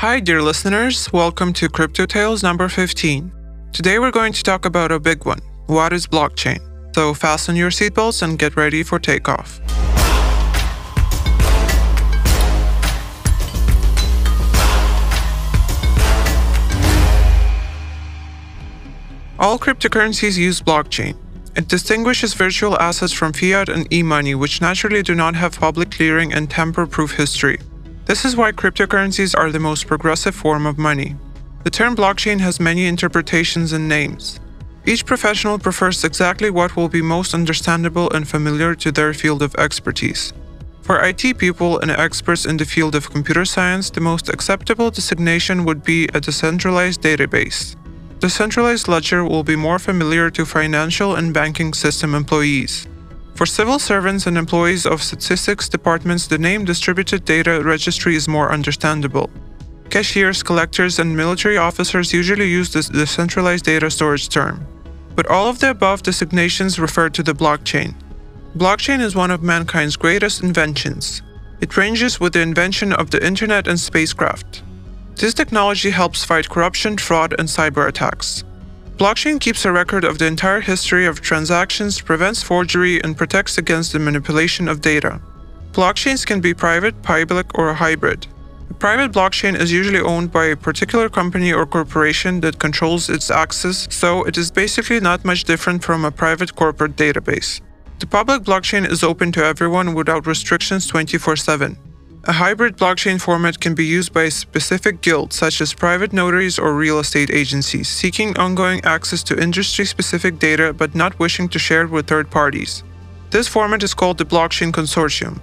Hi, dear listeners. Welcome to Crypto Tales number 15. Today we're going to talk about a big one. What is blockchain? So fasten your seatbelts and get ready for takeoff. All cryptocurrencies use blockchain. It distinguishes virtual assets from fiat and e money, which naturally do not have public clearing and tamper proof history. This is why cryptocurrencies are the most progressive form of money. The term blockchain has many interpretations and names. Each professional prefers exactly what will be most understandable and familiar to their field of expertise. For IT people and experts in the field of computer science, the most acceptable designation would be a decentralized database. Decentralized ledger will be more familiar to financial and banking system employees. For civil servants and employees of statistics departments, the name Distributed Data Registry is more understandable. Cashiers, collectors, and military officers usually use this decentralized data storage term. But all of the above designations refer to the blockchain. Blockchain is one of mankind's greatest inventions. It ranges with the invention of the internet and spacecraft. This technology helps fight corruption, fraud, and cyber attacks. Blockchain keeps a record of the entire history of transactions, prevents forgery, and protects against the manipulation of data. Blockchains can be private, public, or a hybrid. A private blockchain is usually owned by a particular company or corporation that controls its access, so it is basically not much different from a private corporate database. The public blockchain is open to everyone without restrictions 24 7. A hybrid blockchain format can be used by a specific guild, such as private notaries or real estate agencies, seeking ongoing access to industry specific data but not wishing to share it with third parties. This format is called the Blockchain Consortium.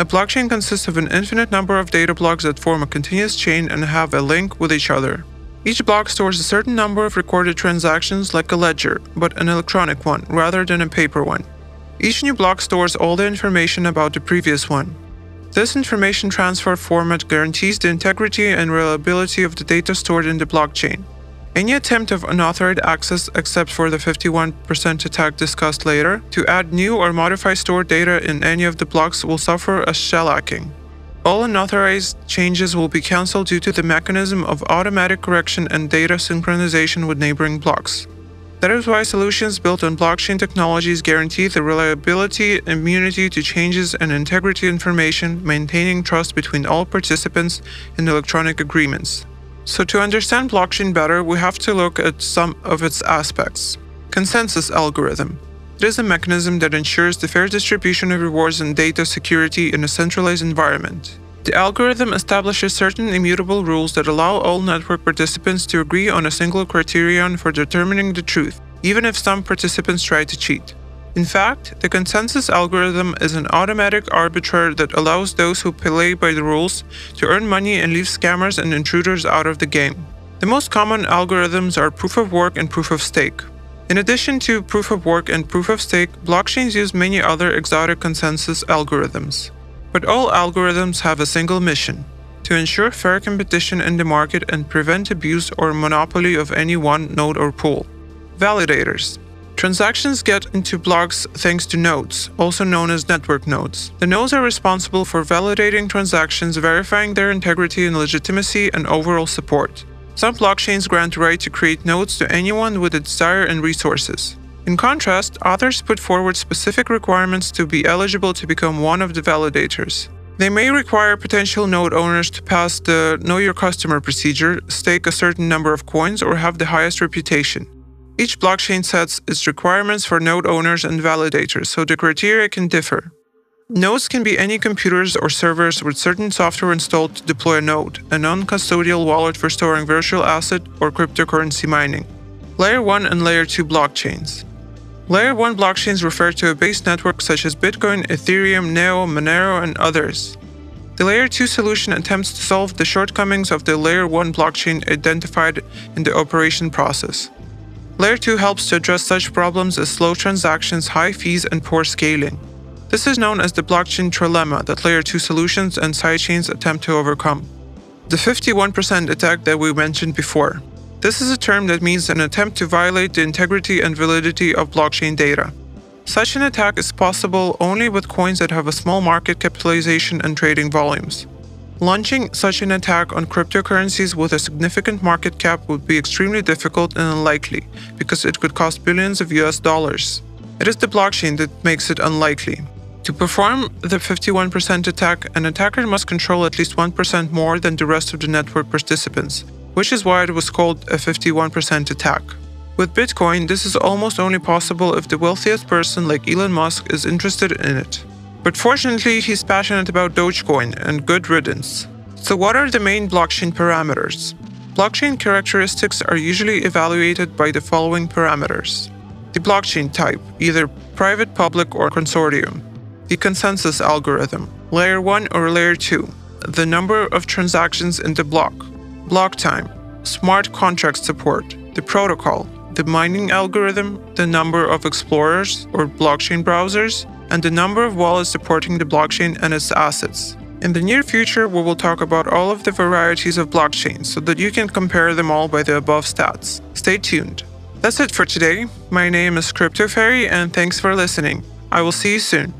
A blockchain consists of an infinite number of data blocks that form a continuous chain and have a link with each other. Each block stores a certain number of recorded transactions like a ledger, but an electronic one rather than a paper one. Each new block stores all the information about the previous one. This information transfer format guarantees the integrity and reliability of the data stored in the blockchain. Any attempt of unauthorized access, except for the 51% attack discussed later, to add new or modify stored data in any of the blocks will suffer a shellacking. All unauthorized changes will be cancelled due to the mechanism of automatic correction and data synchronization with neighboring blocks. That is why solutions built on blockchain technologies guarantee the reliability, immunity to changes, and integrity information, maintaining trust between all participants in electronic agreements. So, to understand blockchain better, we have to look at some of its aspects. Consensus algorithm. It is a mechanism that ensures the fair distribution of rewards and data security in a centralized environment. The algorithm establishes certain immutable rules that allow all network participants to agree on a single criterion for determining the truth, even if some participants try to cheat. In fact, the consensus algorithm is an automatic arbiter that allows those who play by the rules to earn money and leave scammers and intruders out of the game. The most common algorithms are proof of work and proof of stake. In addition to proof of work and proof of stake, blockchains use many other exotic consensus algorithms. But all algorithms have a single mission to ensure fair competition in the market and prevent abuse or monopoly of any one node or pool. Validators. Transactions get into blocks thanks to nodes, also known as network nodes. The nodes are responsible for validating transactions, verifying their integrity and legitimacy, and overall support. Some blockchains grant the right to create nodes to anyone with a desire and resources. In contrast, others put forward specific requirements to be eligible to become one of the validators. They may require potential node owners to pass the Know Your Customer procedure, stake a certain number of coins, or have the highest reputation. Each blockchain sets its requirements for node owners and validators, so the criteria can differ. Nodes can be any computers or servers with certain software installed to deploy a node, a non custodial wallet for storing virtual asset or cryptocurrency mining. Layer 1 and Layer 2 blockchains. Layer 1 blockchains refer to a base network such as Bitcoin, Ethereum, Neo, Monero, and others. The Layer 2 solution attempts to solve the shortcomings of the Layer 1 blockchain identified in the operation process. Layer 2 helps to address such problems as slow transactions, high fees, and poor scaling. This is known as the blockchain trilemma that Layer 2 solutions and sidechains attempt to overcome. The 51% attack that we mentioned before. This is a term that means an attempt to violate the integrity and validity of blockchain data. Such an attack is possible only with coins that have a small market capitalization and trading volumes. Launching such an attack on cryptocurrencies with a significant market cap would be extremely difficult and unlikely because it could cost billions of US dollars. It is the blockchain that makes it unlikely. To perform the 51% attack, an attacker must control at least 1% more than the rest of the network participants, which is why it was called a 51% attack. With Bitcoin, this is almost only possible if the wealthiest person like Elon Musk is interested in it. But fortunately, he's passionate about Dogecoin and good riddance. So, what are the main blockchain parameters? Blockchain characteristics are usually evaluated by the following parameters the blockchain type, either private, public, or consortium, the consensus algorithm, layer 1 or layer 2, the number of transactions in the block, block time, smart contract support, the protocol, the mining algorithm, the number of explorers or blockchain browsers, and the number of wallets supporting the blockchain and its assets. In the near future, we will talk about all of the varieties of blockchains so that you can compare them all by the above stats. Stay tuned. That's it for today. My name is Crypto Fairy and thanks for listening. I will see you soon.